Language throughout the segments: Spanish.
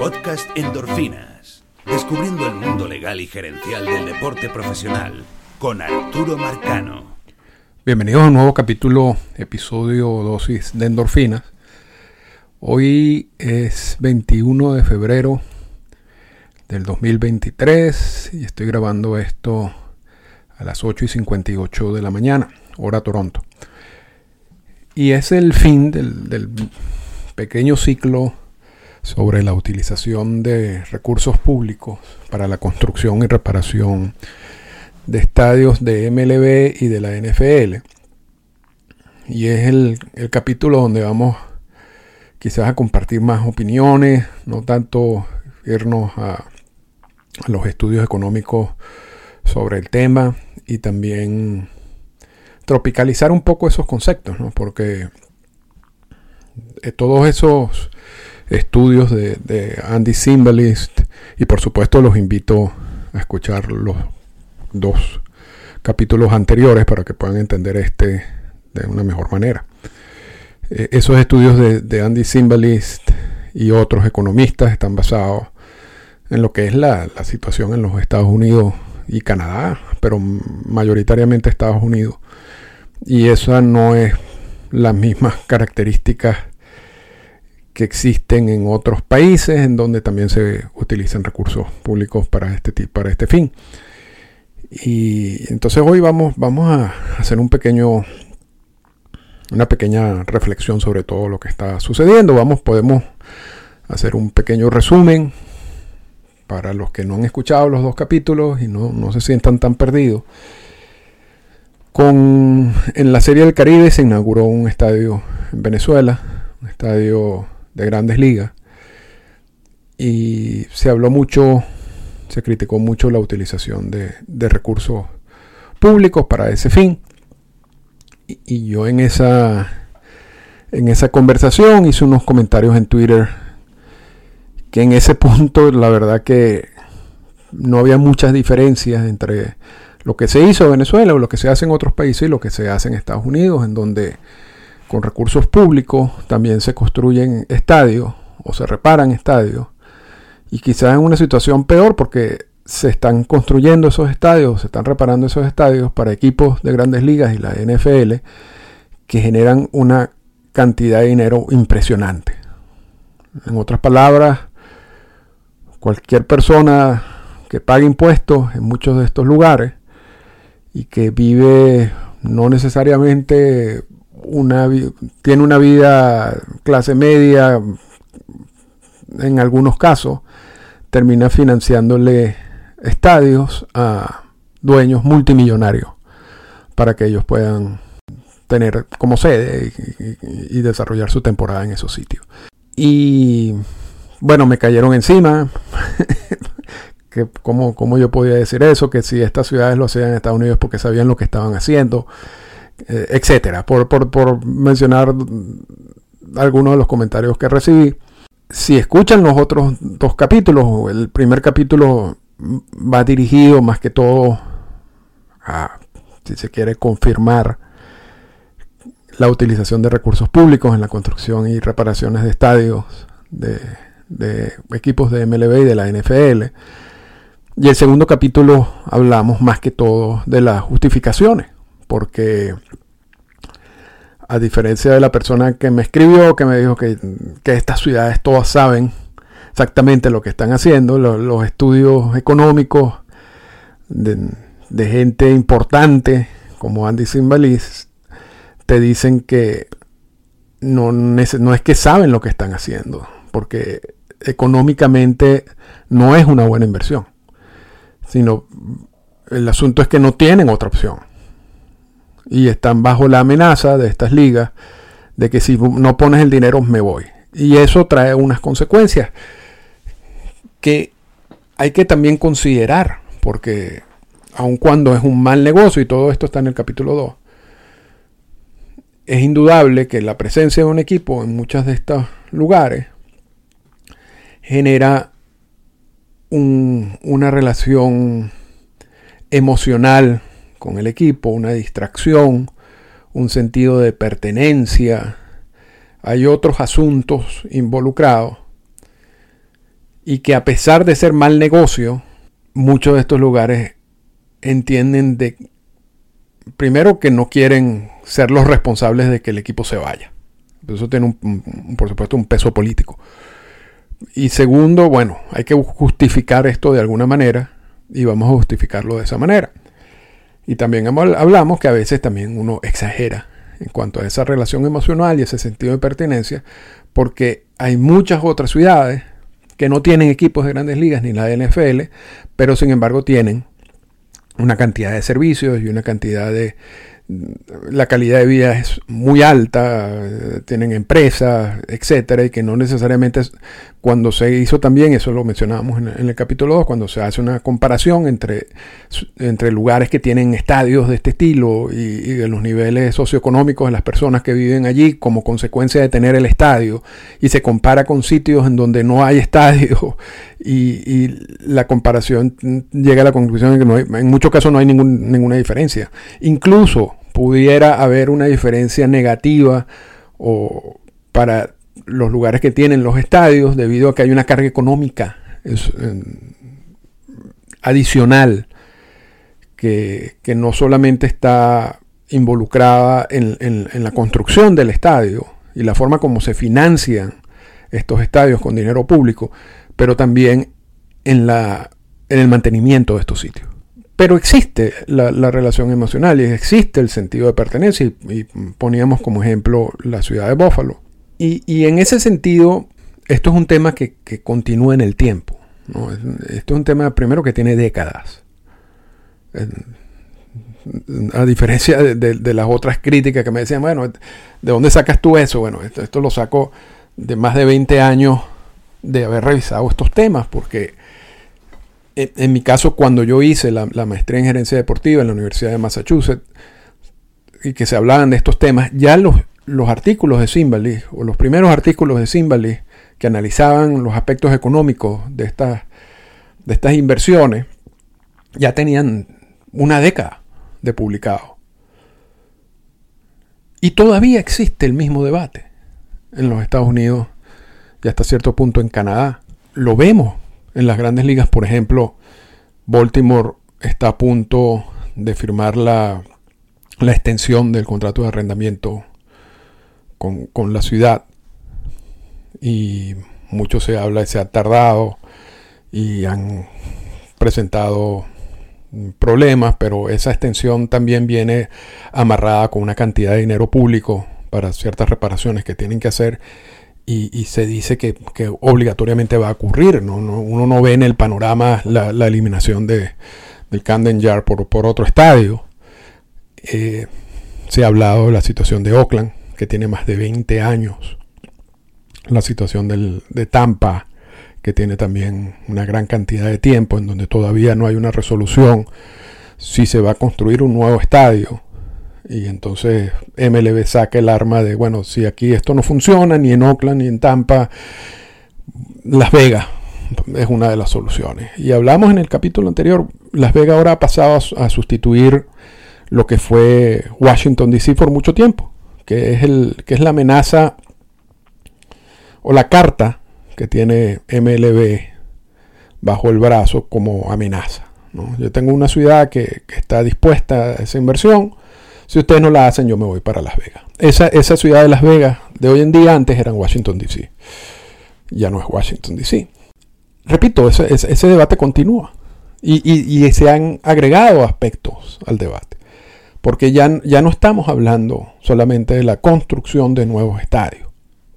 Podcast Endorfinas. Descubriendo el mundo legal y gerencial del deporte profesional con Arturo Marcano. Bienvenidos a un nuevo capítulo, episodio dosis de endorfinas. Hoy es 21 de febrero del 2023 y estoy grabando esto a las 8 y 58 de la mañana, hora Toronto. Y es el fin del, del pequeño ciclo sobre la utilización de recursos públicos para la construcción y reparación de estadios de MLB y de la NFL. Y es el, el capítulo donde vamos quizás a compartir más opiniones, no tanto irnos a, a los estudios económicos sobre el tema y también tropicalizar un poco esos conceptos, ¿no? porque eh, todos esos estudios de, de Andy Simbalist y por supuesto los invito a escuchar los dos capítulos anteriores para que puedan entender este de una mejor manera. Eh, esos estudios de, de, Andy Simbalist y otros economistas están basados en lo que es la, la, situación en los Estados Unidos y Canadá, pero mayoritariamente Estados Unidos. Y esa no es las mismas características que existen en otros países en donde también se utilizan recursos públicos para este, para este fin. Y entonces hoy vamos, vamos a hacer un pequeño, una pequeña reflexión sobre todo lo que está sucediendo. Vamos, podemos hacer un pequeño resumen para los que no han escuchado los dos capítulos y no, no se sientan tan perdidos. Con, en la Serie del Caribe se inauguró un estadio en Venezuela, un estadio de grandes ligas, y se habló mucho se criticó mucho la utilización de, recursos públicos para ese fin. Y, y, yo en esa, en esa conversación hice unos comentarios en Twitter que en ese punto la verdad que no había muchas diferencias entre lo que se hizo en Venezuela o lo que se hace en otros países y lo que se hace en Estados Unidos, en donde con recursos públicos también se construyen estadios o se reparan estadios y quizás en una situación peor porque se están construyendo esos estadios, se están reparando esos estadios para equipos de grandes ligas y la NFL que generan una cantidad de dinero impresionante. En otras palabras, cualquier persona que pague impuestos en muchos de estos lugares y que vive no necesariamente una tiene una vida clase media en algunos casos termina financiándole estadios a dueños multimillonarios para que ellos puedan tener como sede y, desarrollar su temporada en esos sitios. Y bueno, me cayeron encima. que cómo, cómo, yo podía decir eso, que si estas ciudades lo hacían en Estados Unidos porque sabían lo que estaban haciendo, etcétera, por, por, por mencionar algunos de los comentarios que recibí si escuchan los otros dos capítulos, el primer capítulo va dirigido más que todo a, si se quiere, confirmar la utilización de recursos públicos en la construcción y reparaciones de estadios de, de equipos de MLB y de la NFL. Y el segundo capítulo hablamos más que todo de las justificaciones, porque a diferencia de la persona que me escribió, que me dijo que, que estas ciudades todas saben exactamente lo que están haciendo, los, estudios económicos de, de, gente importante como Andy Simbalis te dicen que no, no es que saben lo que están haciendo, porque económicamente no es una buena inversión, sino el asunto es que no tienen otra opción y están bajo la amenaza de estas ligas de que si no pones el dinero me voy. Y eso trae unas consecuencias que hay que también considerar, porque aun cuando es un mal negocio y todo esto está en el capítulo 2, es indudable que la presencia de un equipo en muchos de estos lugares genera un, una relación emocional con el equipo, una distracción, un sentido de pertenencia. Hay otros asuntos involucrados y que a pesar de ser mal negocio, muchos de estos lugares entienden de primero que no quieren ser los responsables de que el equipo se vaya. Eso tiene un, por supuesto un peso político. Y segundo, bueno, hay que justificar esto de alguna manera y vamos a justificarlo de esa manera. Y también hablamos que a veces también uno exagera en cuanto a esa relación emocional y ese sentido de pertenencia, porque hay muchas otras ciudades que no tienen equipos de grandes ligas ni la NFL, pero sin embargo tienen una cantidad de servicios y una cantidad de, la calidad de vida es muy alta, tienen empresas, etcétera, y que no necesariamente cuando se hizo también, eso lo mencionábamos en, el capítulo 2, cuando se hace una comparación entre, entre lugares que tienen estadios de este estilo y, de los niveles socioeconómicos de las personas que viven allí como consecuencia de tener el estadio, y se compara con sitios en donde no hay estadio, y, la comparación llega a la conclusión de que no en muchos casos no hay ningún, ninguna diferencia. Incluso pudiera haber una diferencia negativa o para los lugares que tienen los estadios debido a que hay una carga económica adicional que, no solamente está involucrada en, en, la construcción del estadio y la forma como se financian estos estadios con dinero público, pero también en, la, en el mantenimiento de estos sitios. Pero existe la, relación emocional y existe el sentido de pertenencia. Y, poníamos como ejemplo la ciudad de Buffalo. Y, en ese sentido, esto es un tema que, continúa en el tiempo. Esto es un tema, primero, que tiene décadas. A diferencia de, las otras críticas que me decían, bueno, ¿de dónde sacas tú eso? Bueno, esto, esto lo saco de más de 20 años de haber revisado estos temas, porque en, mi caso, cuando yo hice la, maestría en gerencia deportiva en la Universidad de Massachusetts, y que se hablaban de estos temas, ya los, los artículos de Simbaly, o los primeros artículos de Simbaly, que analizaban los aspectos económicos de estas, de estas inversiones, ya tenían una década de publicado. Y todavía existe el mismo debate en los Estados Unidos y hasta cierto punto en Canadá. Lo vemos en las grandes ligas, por ejemplo, Baltimore está a punto de firmar la, extensión del contrato de arrendamiento con, la ciudad. Y mucho se habla, se ha tardado y han presentado problemas, pero esa extensión también viene amarrada con una cantidad de dinero público para ciertas reparaciones que tienen que hacer y, se dice que, obligatoriamente va a ocurrir. ¿no? uno no ve en el panorama la, eliminación de, del Camden Yard por, por otro estadio. Eh, se ha hablado de la situación de Oakland, que tiene más de 20 años. La situación del, de Tampa, que tiene también una gran cantidad de tiempo, en donde todavía no hay una resolución si se va a construir un nuevo estadio y entonces MLB saca el arma de, bueno, si aquí esto no funciona, ni en Oakland, ni en Tampa, Las Vegas es una de las soluciones. Y hablamos en el capítulo anterior, Las Vegas ahora ha pasado a, sustituir lo que fue Washington DC por mucho tiempo, que es, el, que es la amenaza o la carta que tiene MLB bajo el brazo como amenaza. Yo tengo una ciudad que, que, está dispuesta a esa inversión, si ustedes no la hacen, yo me voy para Las Vegas. Esa, ciudad de Las Vegas de hoy en día antes era Washington, D.C. Ya no es Washington, D.C. Repito, ese, debate continúa. Y, se han agregado aspectos al debate. Porque ya, ya no estamos hablando solamente de la construcción de nuevos estadios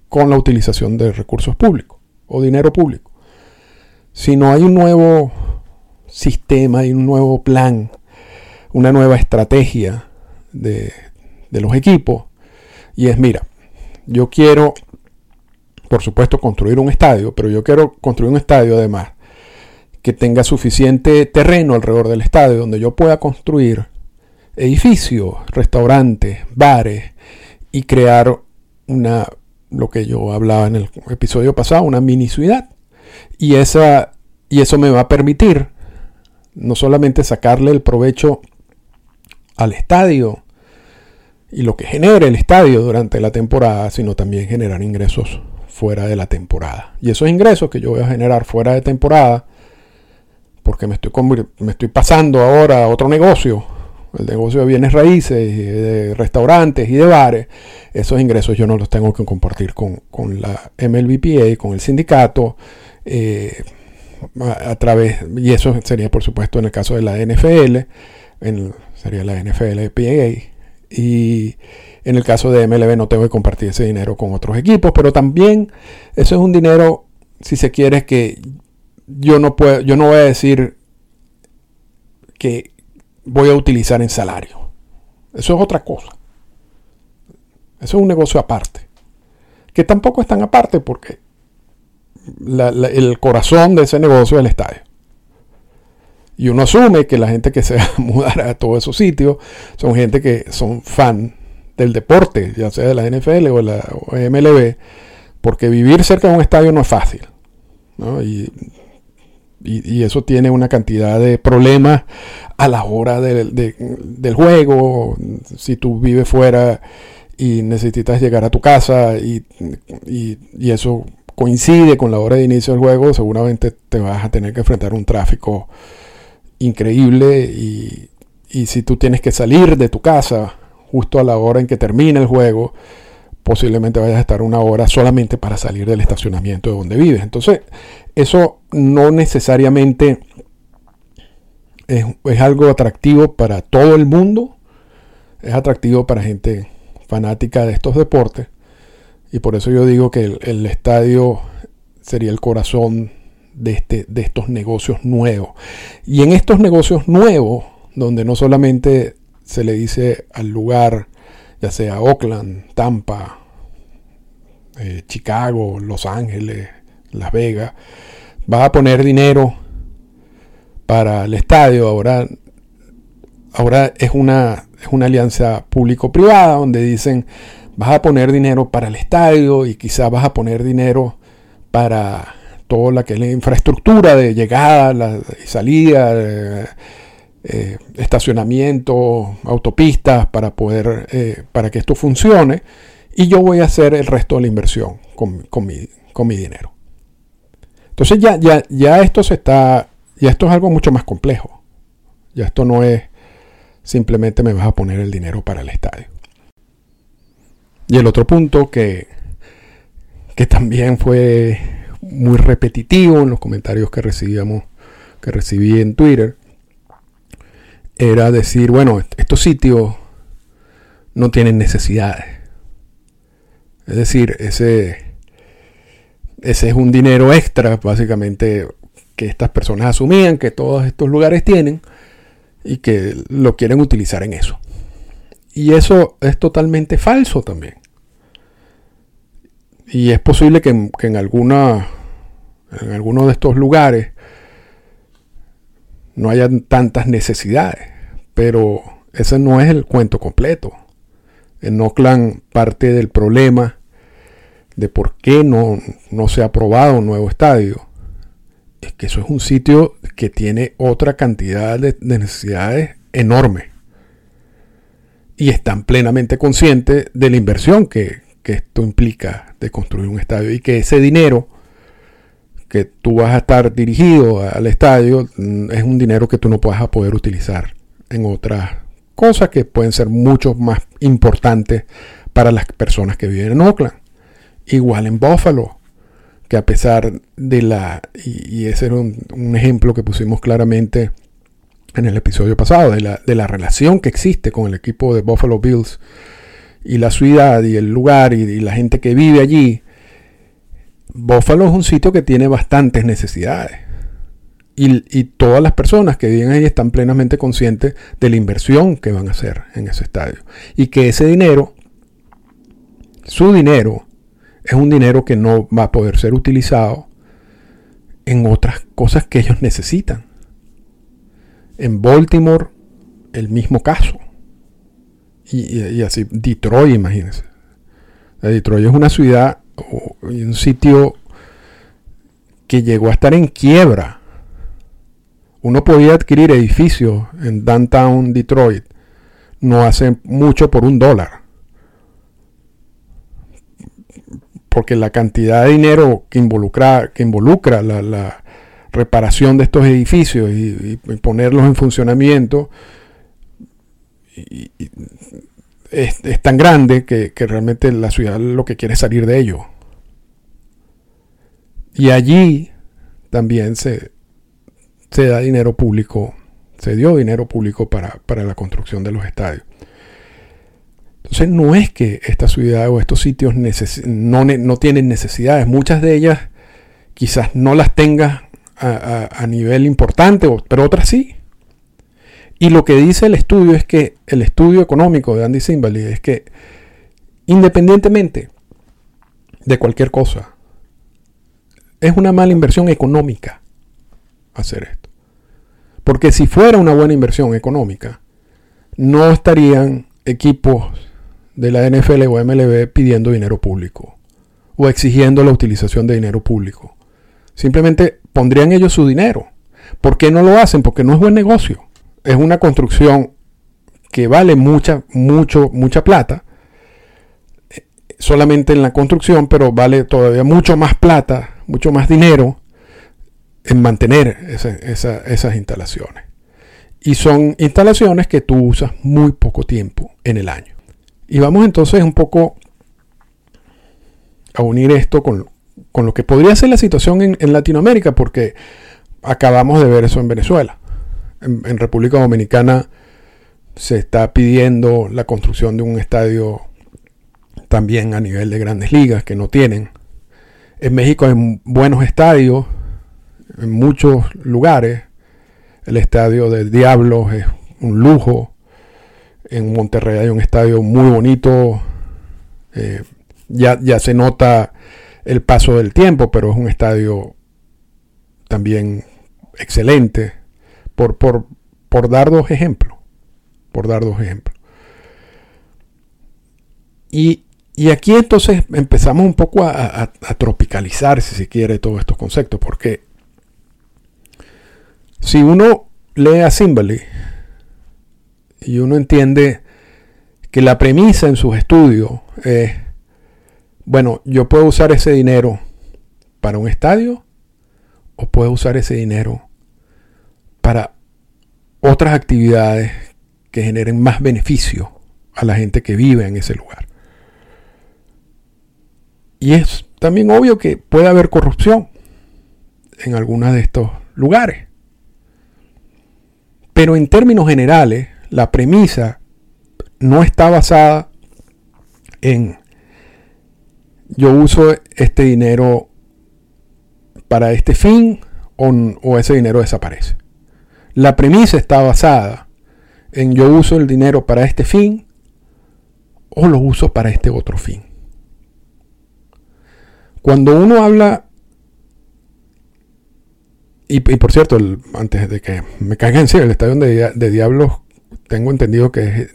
con la utilización de recursos públicos o dinero público, sino hay un nuevo sistema, hay un nuevo plan, una nueva estrategia de, los equipos. Y es, mira, yo quiero, por supuesto, construir un estadio, pero yo quiero construir un estadio además que tenga suficiente terreno alrededor del estadio donde yo pueda construir edificios, restaurantes, bares y crear una, lo que yo hablaba en el episodio pasado, una mini ciudad. Y, esa, y eso me va a permitir no solamente sacarle el provecho al estadio y lo que genera el estadio durante la temporada, sino también generar ingresos fuera de la temporada. Y esos ingresos que yo voy a generar fuera de temporada, porque me estoy, me estoy pasando ahora a otro negocio, el negocio de bienes raíces, de restaurantes y de bares, esos ingresos yo no los tengo que compartir con, la MLBPA, con el sindicato, eh, a, través, y eso sería por supuesto en el caso de la NFL, sería la NFLPA, y en el caso de MLB no tengo que compartir ese dinero con otros equipos, pero también eso es un dinero, si se quiere, que yo no puedo, yo no voy a decir que voy a utilizar en salario. Eso es otra cosa. Eso es un negocio aparte. Que tampoco es tan aparte porque el corazón de ese negocio es el estadio. Y uno asume que la gente que se va a mudar a todos esos sitios son gente que son fan del deporte, ya sea de la NFL o la MLB, porque vivir cerca de un estadio no es fácil. Y, eso tiene una cantidad de problemas a la hora del juego. Si tú vives fuera y necesitas llegar a tu casa y, y eso coincide con la hora de inicio del juego, seguramente te vas a tener que enfrentar un tráfico increíble y, si tú tienes que salir de tu casa justo a la hora en que termina el juego, posiblemente vayas a estar una hora solamente para salir del estacionamiento de donde vives. Entonces, eso no necesariamente es, algo atractivo para todo el mundo, es atractivo para gente fanática de estos deportes. Y por eso yo digo que el estadio sería el corazón de, este, de estos negocios nuevos. Y en estos negocios nuevos, donde no solamente se le dice al lugar, ya sea Oakland, Tampa, eh, Chicago, Los Ángeles, Las Vegas, va a poner dinero para el estadio. Ahora, ahora es, una, es una alianza público-privada donde dicen vas a poner dinero para el estadio y quizás vas a poner dinero para toda la que es la infraestructura de llegada y salida, eh, eh, estacionamiento, autopistas para poder, eh, para que esto funcione. Y yo voy a hacer el resto de la inversión con, mi, con mi, dinero. Entonces ya, ya, ya esto se está, ya esto es algo mucho más complejo. Ya esto no es simplemente me vas a poner el dinero para el estadio. Y el otro punto que, que también fue muy repetitivo en los comentarios que recibíamos, que recibí en Twitter, era decir, bueno, estos sitios no tienen necesidades. Es decir, ese, ese es un dinero extra, básicamente, que estas personas asumían que todos estos lugares tienen y que lo quieren utilizar en eso. Y eso es totalmente falso también. Y es posible que, en, alguna, en alguno de estos lugares no haya tantas necesidades, pero ese no es el cuento completo. En Oakland parte del problema de por qué no, no se ha aprobado un nuevo estadio es que eso es un sitio que tiene otra cantidad de, de necesidades enormes y están plenamente conscientes de la inversión que, que esto implica de construir un estadio y que ese dinero que tú vas a estar dirigido al estadio mm, es un dinero que tú no vas a poder utilizar en otras cosas que pueden ser mucho más importantes para las personas que viven en Oakland. Igual en Buffalo, que a pesar de la, y, ese era un, un, ejemplo que pusimos claramente en el episodio pasado, de la, de la relación que existe con el equipo de Buffalo Bills y la ciudad y el lugar y, la gente que vive allí, Buffalo es un sitio que tiene bastantes necesidades. Y, todas las personas que viven ahí están plenamente conscientes de la inversión que van a hacer en ese estadio. Y que ese dinero, su dinero, es un dinero que no va a poder ser utilizado en otras cosas que ellos necesitan. En Baltimore, el mismo caso. Y, así, Detroit, imagínense. Detroit es una ciudad y un sitio que llegó a estar en quiebra. Uno podía adquirir edificios en downtown Detroit no hace mucho por un dólar. porque la cantidad de dinero que involucra, que involucra la, reparación de estos edificios y, ponerlos en funcionamiento es, tan grande que, realmente la ciudad lo que quiere es salir de ello. Y allí también se, se da dinero público, se dio dinero público para, para la construcción de los estadios. Entonces no es que esta ciudad o estos sitios no, tienen necesidades, muchas de ellas quizás no las tenga a, nivel importante, pero otras sí. Y lo que dice el estudio es que, el estudio económico de Andy Simbali es que independientemente de cualquier cosa, es una mala inversión económica hacer esto. Porque si fuera una buena inversión económica, no estarían equipos de la NFL o MLB pidiendo dinero público o exigiendo la utilización de dinero público. Simplemente pondrían ellos su dinero. ¿Por qué no lo hacen? Porque no es buen negocio. Es una construcción que vale mucha, mucho, mucha plata. Solamente en la construcción, pero vale todavía mucho más plata, mucho más dinero en mantener esas instalaciones. Y son instalaciones que tú usas muy poco tiempo en el año. Y vamos entonces un poco a unir esto con, lo que podría ser la situación en, Latinoamérica, porque acabamos de ver eso en Venezuela. En, República Dominicana se está pidiendo la construcción de un estadio también a nivel de grandes ligas que no tienen. En México hay buenos estadios en muchos lugares. El estadio de Diablos es un lujo en Monterrey hay un estadio muy bonito. Eh, ya, ya se nota el paso del tiempo, pero es un estadio también excelente. Por, por, por dar dos ejemplos. Por dar dos ejemplos. Y, aquí entonces empezamos un poco a, a, tropicalizar, si se quiere, todos estos conceptos. Porque si uno lee a Simbali, y uno entiende que la premisa en sus estudios es, bueno, yo puedo usar ese dinero para un estadio o puedo usar ese dinero para otras actividades que generen más beneficio a la gente que vive en ese lugar. Y es también obvio que puede haber corrupción en algunos de estos lugares. Pero en términos generales, la premisa no está basada en yo uso este dinero para este fin o, ese dinero desaparece. La premisa está basada en yo uso el dinero para este fin o lo uso para este otro fin. Cuando uno habla, y, por cierto, antes de que me caiga en el estadio de, de Diablos tengo entendido que es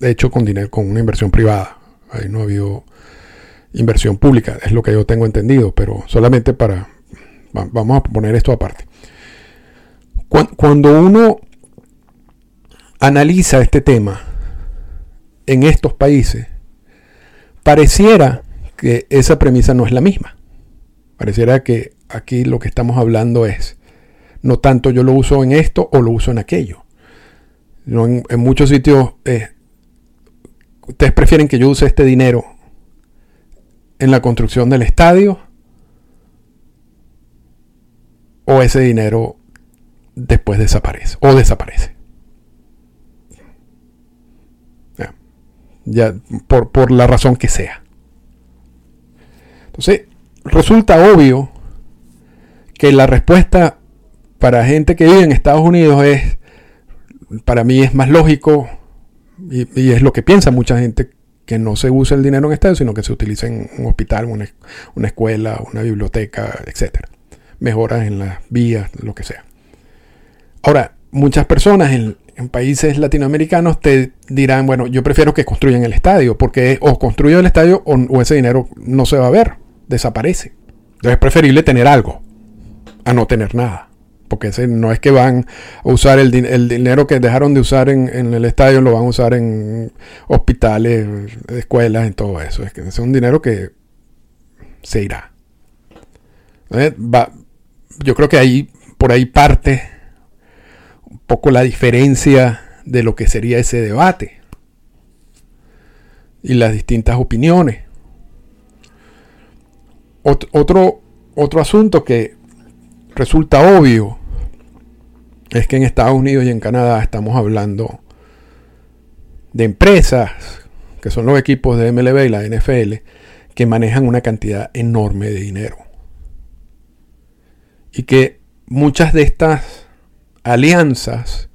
hecho con dinero, con una inversión privada. Ahí no ha habido inversión pública, es lo que yo tengo entendido, pero solamente para, vamos a poner esto aparte. Cuando uno analiza este tema en estos países, pareciera que esa premisa no es la misma. Pareciera que aquí lo que estamos hablando es, no tanto yo lo uso en esto o lo uso en aquello, en, muchos sitios, eh, ustedes prefieren que yo use este dinero en la construcción del estadio o ese dinero después desaparece o desaparece. Ya, por, por la razón que sea. Entonces, resulta obvio que la respuesta para gente que vive en Estados Unidos es para mí es más lógico y, es lo que piensa mucha gente que no se use el dinero en estado, sino que se utilice en un hospital, una, una escuela, una biblioteca, etc. Mejoras en las vías, lo que sea. Ahora, muchas personas en, países latinoamericanos te dirán, bueno, yo prefiero que construyan el estadio, porque o construyo el estadio o ese dinero no se va a ver, desaparece. Entonces es preferible tener algo a no tener nada porque no es que van a usar el, dinero que dejaron de usar en, el estadio, lo van a usar en hospitales, escuelas, en todo eso. Es que es un dinero que se irá. yo creo que ahí, por ahí parte poco la diferencia de lo que sería ese debate y las distintas opiniones. otro, otro asunto que resulta obvio es que en Estados Unidos y en Canadá estamos hablando de empresas, que son los equipos de MLB y la NFL, que manejan una cantidad enorme de dinero. Y que muchas de estas alianzas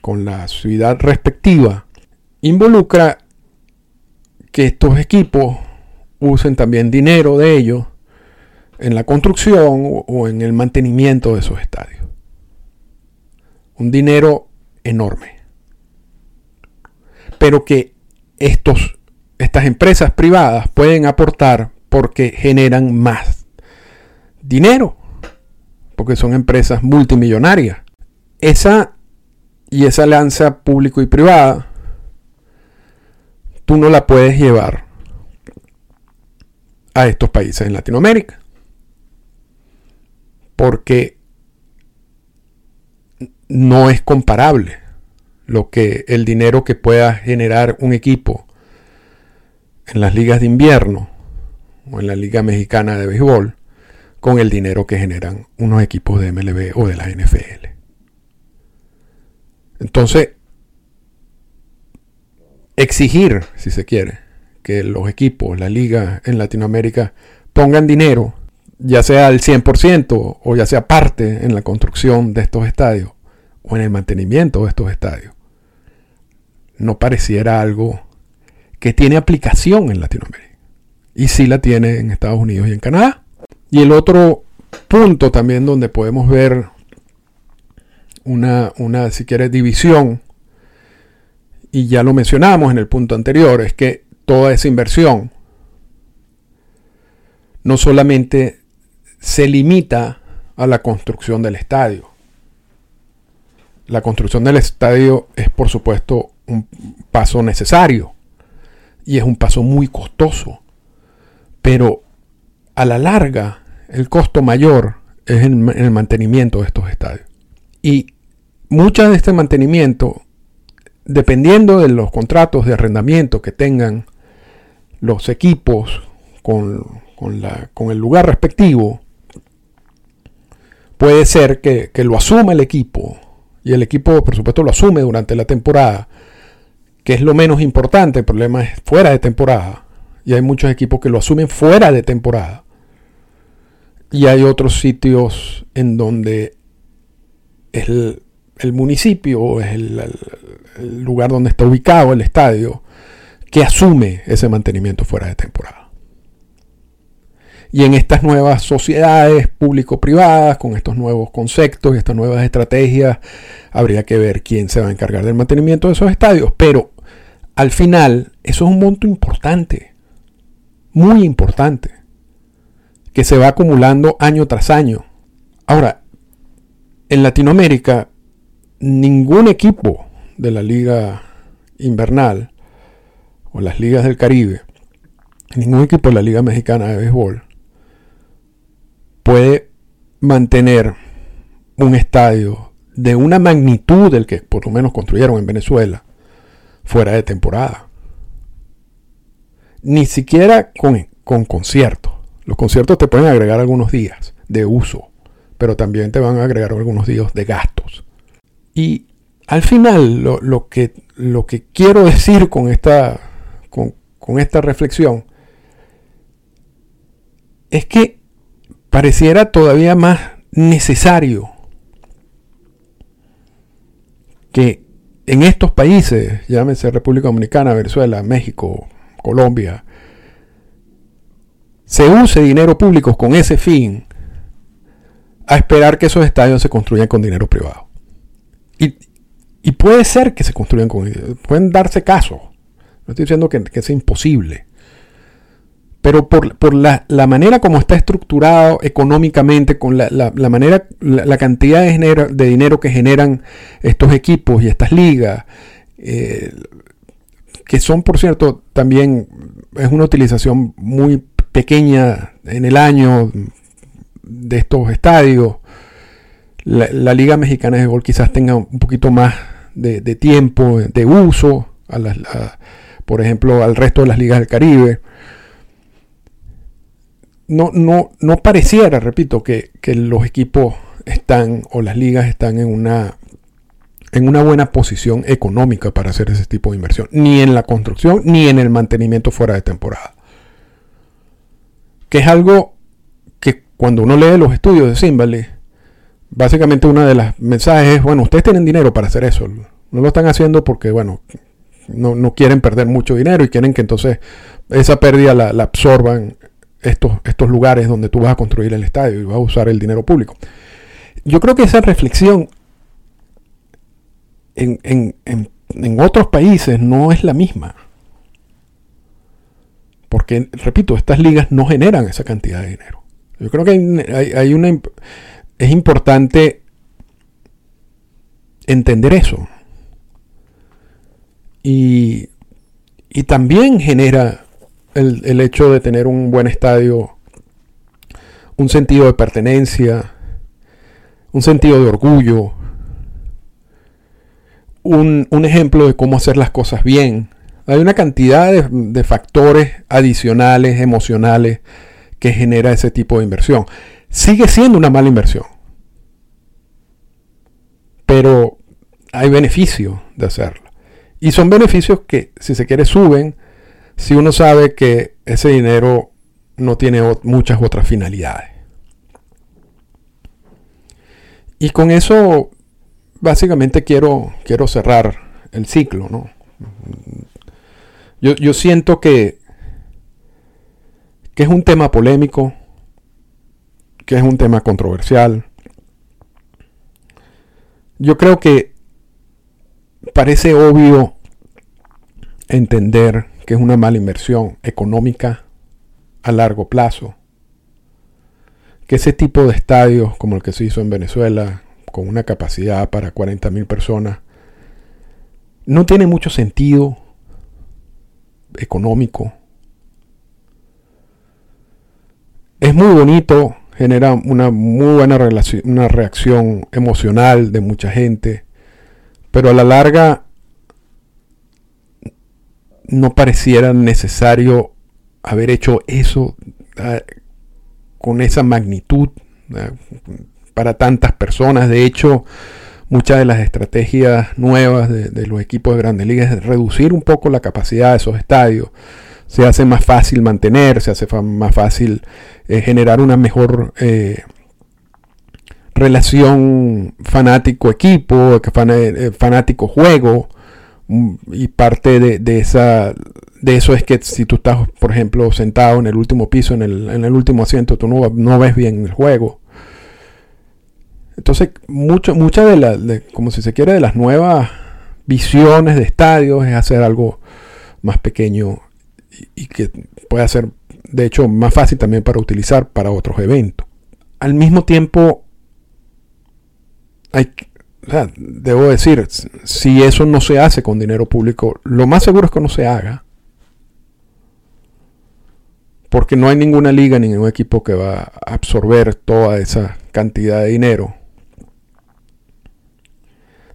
con la ciudad respectiva involucra que estos equipos usen también dinero de ellos en la construcción o en el mantenimiento de esos estadios. Un dinero enorme pero que estos, estas empresas privadas pueden aportar porque generan más dinero, porque son empresas multimillonarias. Esa y esa alianza público y privada, tú no la puedes llevar a estos países en Latinoamérica. Porque no es comparable lo que el dinero que pueda generar un equipo en las ligas de invierno o en la Liga Mexicana de Béisbol con el dinero que generan unos equipos de MLB o de la NFL. Entonces, exigir, si se quiere, que los equipos, la liga en Latinoamérica pongan dinero, ya sea al 100% o ya sea parte en la construcción de estos estadios o en el mantenimiento de estos estadios, no pareciera algo que tiene aplicación en Latinoamérica. Y sí la tiene en Estados Unidos y en Canadá. Y el otro punto también donde podemos ver una, una si quieres, división, y ya lo mencionamos en el punto anterior, es que toda esa inversión no solamente se limita a la construcción del estadio. La construcción del estadio es, por supuesto, un paso necesario y es un paso muy costoso. Pero a la larga, el costo mayor es en, el mantenimiento de estos estadios. Y mucha de este mantenimiento, dependiendo de los contratos de arrendamiento que tengan los equipos con, con el lugar respectivo, puede ser que, que, lo asuma el equipo y el equipo por supuesto lo asume durante la temporada que es lo menos importante, el problema es fuera de temporada. Y hay muchos equipos que lo asumen fuera de temporada. Y hay otros sitios en donde el, el municipio, es el, el lugar donde está ubicado el estadio, que asume ese mantenimiento fuera de temporada. Y en estas nuevas sociedades público-privadas, con estos nuevos conceptos y estas nuevas estrategias, habría que ver quién se va a encargar del mantenimiento de esos estadios. Pero al final, eso es un monto importante, muy importante, que se va acumulando año tras año. Ahora, en Latinoamérica, ningún equipo de la liga invernal o las ligas del Caribe, ningún equipo de la liga mexicana de béisbol puede mantener un estadio de una magnitud del que por lo menos construyeron en Venezuela fuera de temporada. Ni siquiera con, con conciertos. Los conciertos te pueden agregar algunos días de uso, pero también te van a agregar algunos días de gastos. Y al final, lo, que, lo que, quiero decir con esta, con, con esta reflexión es que pareciera todavía más necesario que en estos países, llámese República Dominicana, Venezuela, México, Colombia, se use dinero público con ese fin a esperar que esos estadios se construyan con dinero privado. Y, puede ser que se construyan con... Pueden darse casos. No estoy diciendo que, que sea imposible pero por, la, manera como está estructurado económicamente, con la, manera, la, cantidad de, de, dinero que generan estos equipos y estas ligas, eh, que son, por cierto, también es una utilización muy pequeña en el año de estos estadios. La, Liga Mexicana de Gol quizás tenga un poquito más de, tiempo de uso, por ejemplo, al resto de las ligas del Caribe. No, no, no pareciera, repito, que, que los equipos están o las ligas están en una en una buena posición económica para hacer ese tipo de inversión, ni en la construcción ni en el mantenimiento fuera de temporada. Que es algo que cuando uno lee los estudios de Simbali, básicamente una de las mensajes es, bueno, ustedes tienen dinero para hacer eso, no lo están haciendo porque, bueno, no, quieren perder mucho dinero y quieren que entonces esa pérdida la, absorban estos, estos lugares donde tú vas a construir el estadio y vas a usar el dinero público. Yo creo que esa reflexión en, otros países no es la misma. Porque, repito, estas ligas no generan esa cantidad de dinero. Yo creo que hay, una... Es importante entender eso. Y, y también genera el, el, hecho de tener un buen estadio, un sentido de pertenencia, un sentido de orgullo, un, ejemplo de cómo hacer las cosas bien. Hay una cantidad de, factores adicionales, emocionales, que genera ese tipo de inversión. Sigue siendo una mala inversión. Pero hay beneficios de hacerlo. Y son beneficios que, si se quiere, suben si uno sabe que ese dinero no tiene muchas otras finalidades. Y con eso básicamente quiero, quiero cerrar el ciclo, ¿no? Yo, siento que, que es un tema polémico, que es un tema controversial. Yo creo que parece obvio entender que es una mala inversión económica a largo plazo. Que ese tipo de estadios como el que se hizo en Venezuela, con una capacidad para 40.000 personas, no tiene mucho sentido económico. Es muy bonito, genera una muy buena una reacción emocional de mucha gente, pero a la larga no pareciera necesario haber hecho eso ah, con esa magnitud. Ah, para tantas personas. De hecho, muchas de las estrategias nuevas de, los equipos de grandes ligas es reducir un poco la capacidad de esos estadios. Se hace más fácil mantener, se hace más fácil eh, generar una mejor eh, relación fanático-equipo, eh, fanático-juego. Mm, y parte de, esa, de eso es que si tú estás, por ejemplo, sentado en el último piso, en el, en el último asiento, tú no, no ves bien el juego. Entonces, mucho, mucha de las, como si se quiere, de las nuevas visiones de estadios es hacer algo más pequeño y, que pueda ser, de hecho, más fácil también para utilizar para otros eventos. Al mismo tiempo, hay, debo decir, si eso no se hace con dinero público, lo más seguro es que no se haga. Porque no hay ninguna liga, ni ningún equipo que va a absorber toda esa cantidad de dinero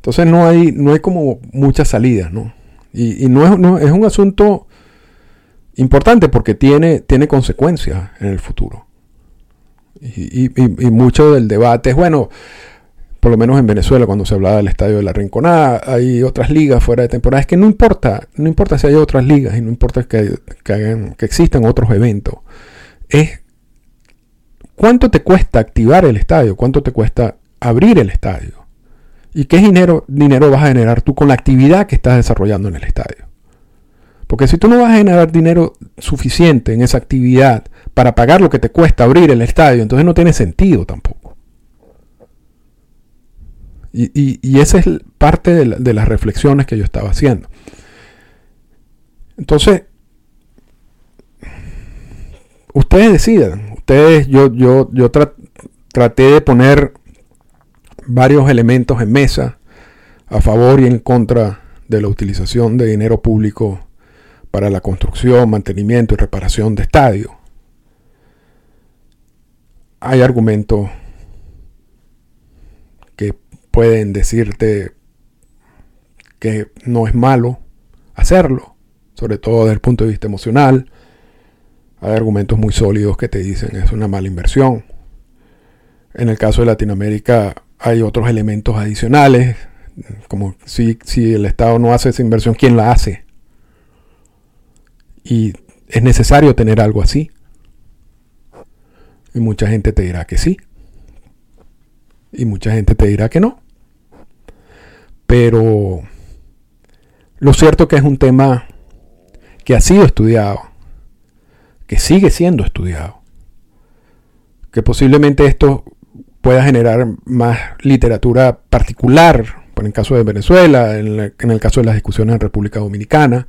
entonces no hay, no hay como muchas salidas, ¿no? Y, no, es, es, un asunto importante porque tiene, tiene consecuencias en el futuro. Y, mucho del debate es, bueno, por lo menos en Venezuela cuando se hablaba del estadio de la Rinconada, hay otras ligas fuera de temporada. Es que no importa, no importa si hay otras ligas y no importa que, que existan otros eventos. Es cuánto te cuesta activar el estadio, cuánto te cuesta abrir el estadio. ¿Y qué dinero, dinero vas a generar tú con la actividad que estás desarrollando en el estadio? Porque si tú no vas a generar dinero suficiente en esa actividad para pagar lo que te cuesta abrir el estadio, entonces no tiene sentido tampoco. Y, esa es parte de, las reflexiones que yo estaba haciendo. Entonces, ustedes decidan. Ustedes, yo, yo, yo traté de poner varios elementos en mesa a favor y en contra de la utilización de dinero público para la construcción, mantenimiento y reparación de estadios. hay argumentos que pueden decirte que no es malo hacerlo, sobre todo desde el punto de vista emocional. Hay argumentos muy sólidos que te dicen es una mala inversión. En el caso de Latinoamérica hay otros elementos adicionales, como si, si el Estado no hace esa inversión, ¿quién la hace? Y es necesario tener algo así. Y mucha gente te dirá que sí. Y mucha gente te dirá que no. Pero lo cierto que es un tema que ha sido estudiado, que sigue siendo estudiado, que posiblemente esto pueda generar más literatura particular, por el caso de Venezuela, en, el caso de las discusiones en República Dominicana,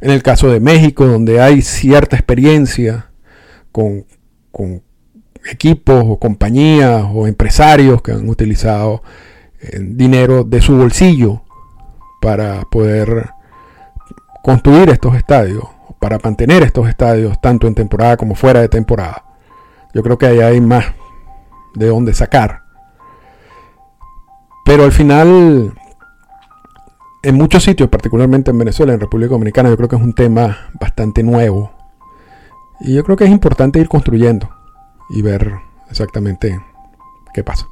en el caso de México, donde hay cierta experiencia con, con equipos o compañías o empresarios que han utilizado eh, dinero de su bolsillo para poder construir estos estadios, para mantener estos estadios tanto en temporada como fuera de temporada. Yo creo que ahí hay más de dónde sacar. Pero al final, en muchos sitios, particularmente en Venezuela, en República Dominicana, yo creo que es un tema bastante nuevo. Y yo creo que es importante ir construyendo y ver exactamente qué pasa.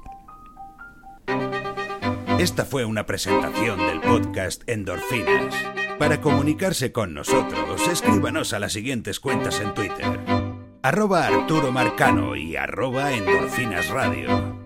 Esta fue una presentación del podcast Endorfinas. Para comunicarse con nosotros, escríbanos a las siguientes cuentas en Twitter. Arroba Arturo Marcano y arroba Endorfinas Radio.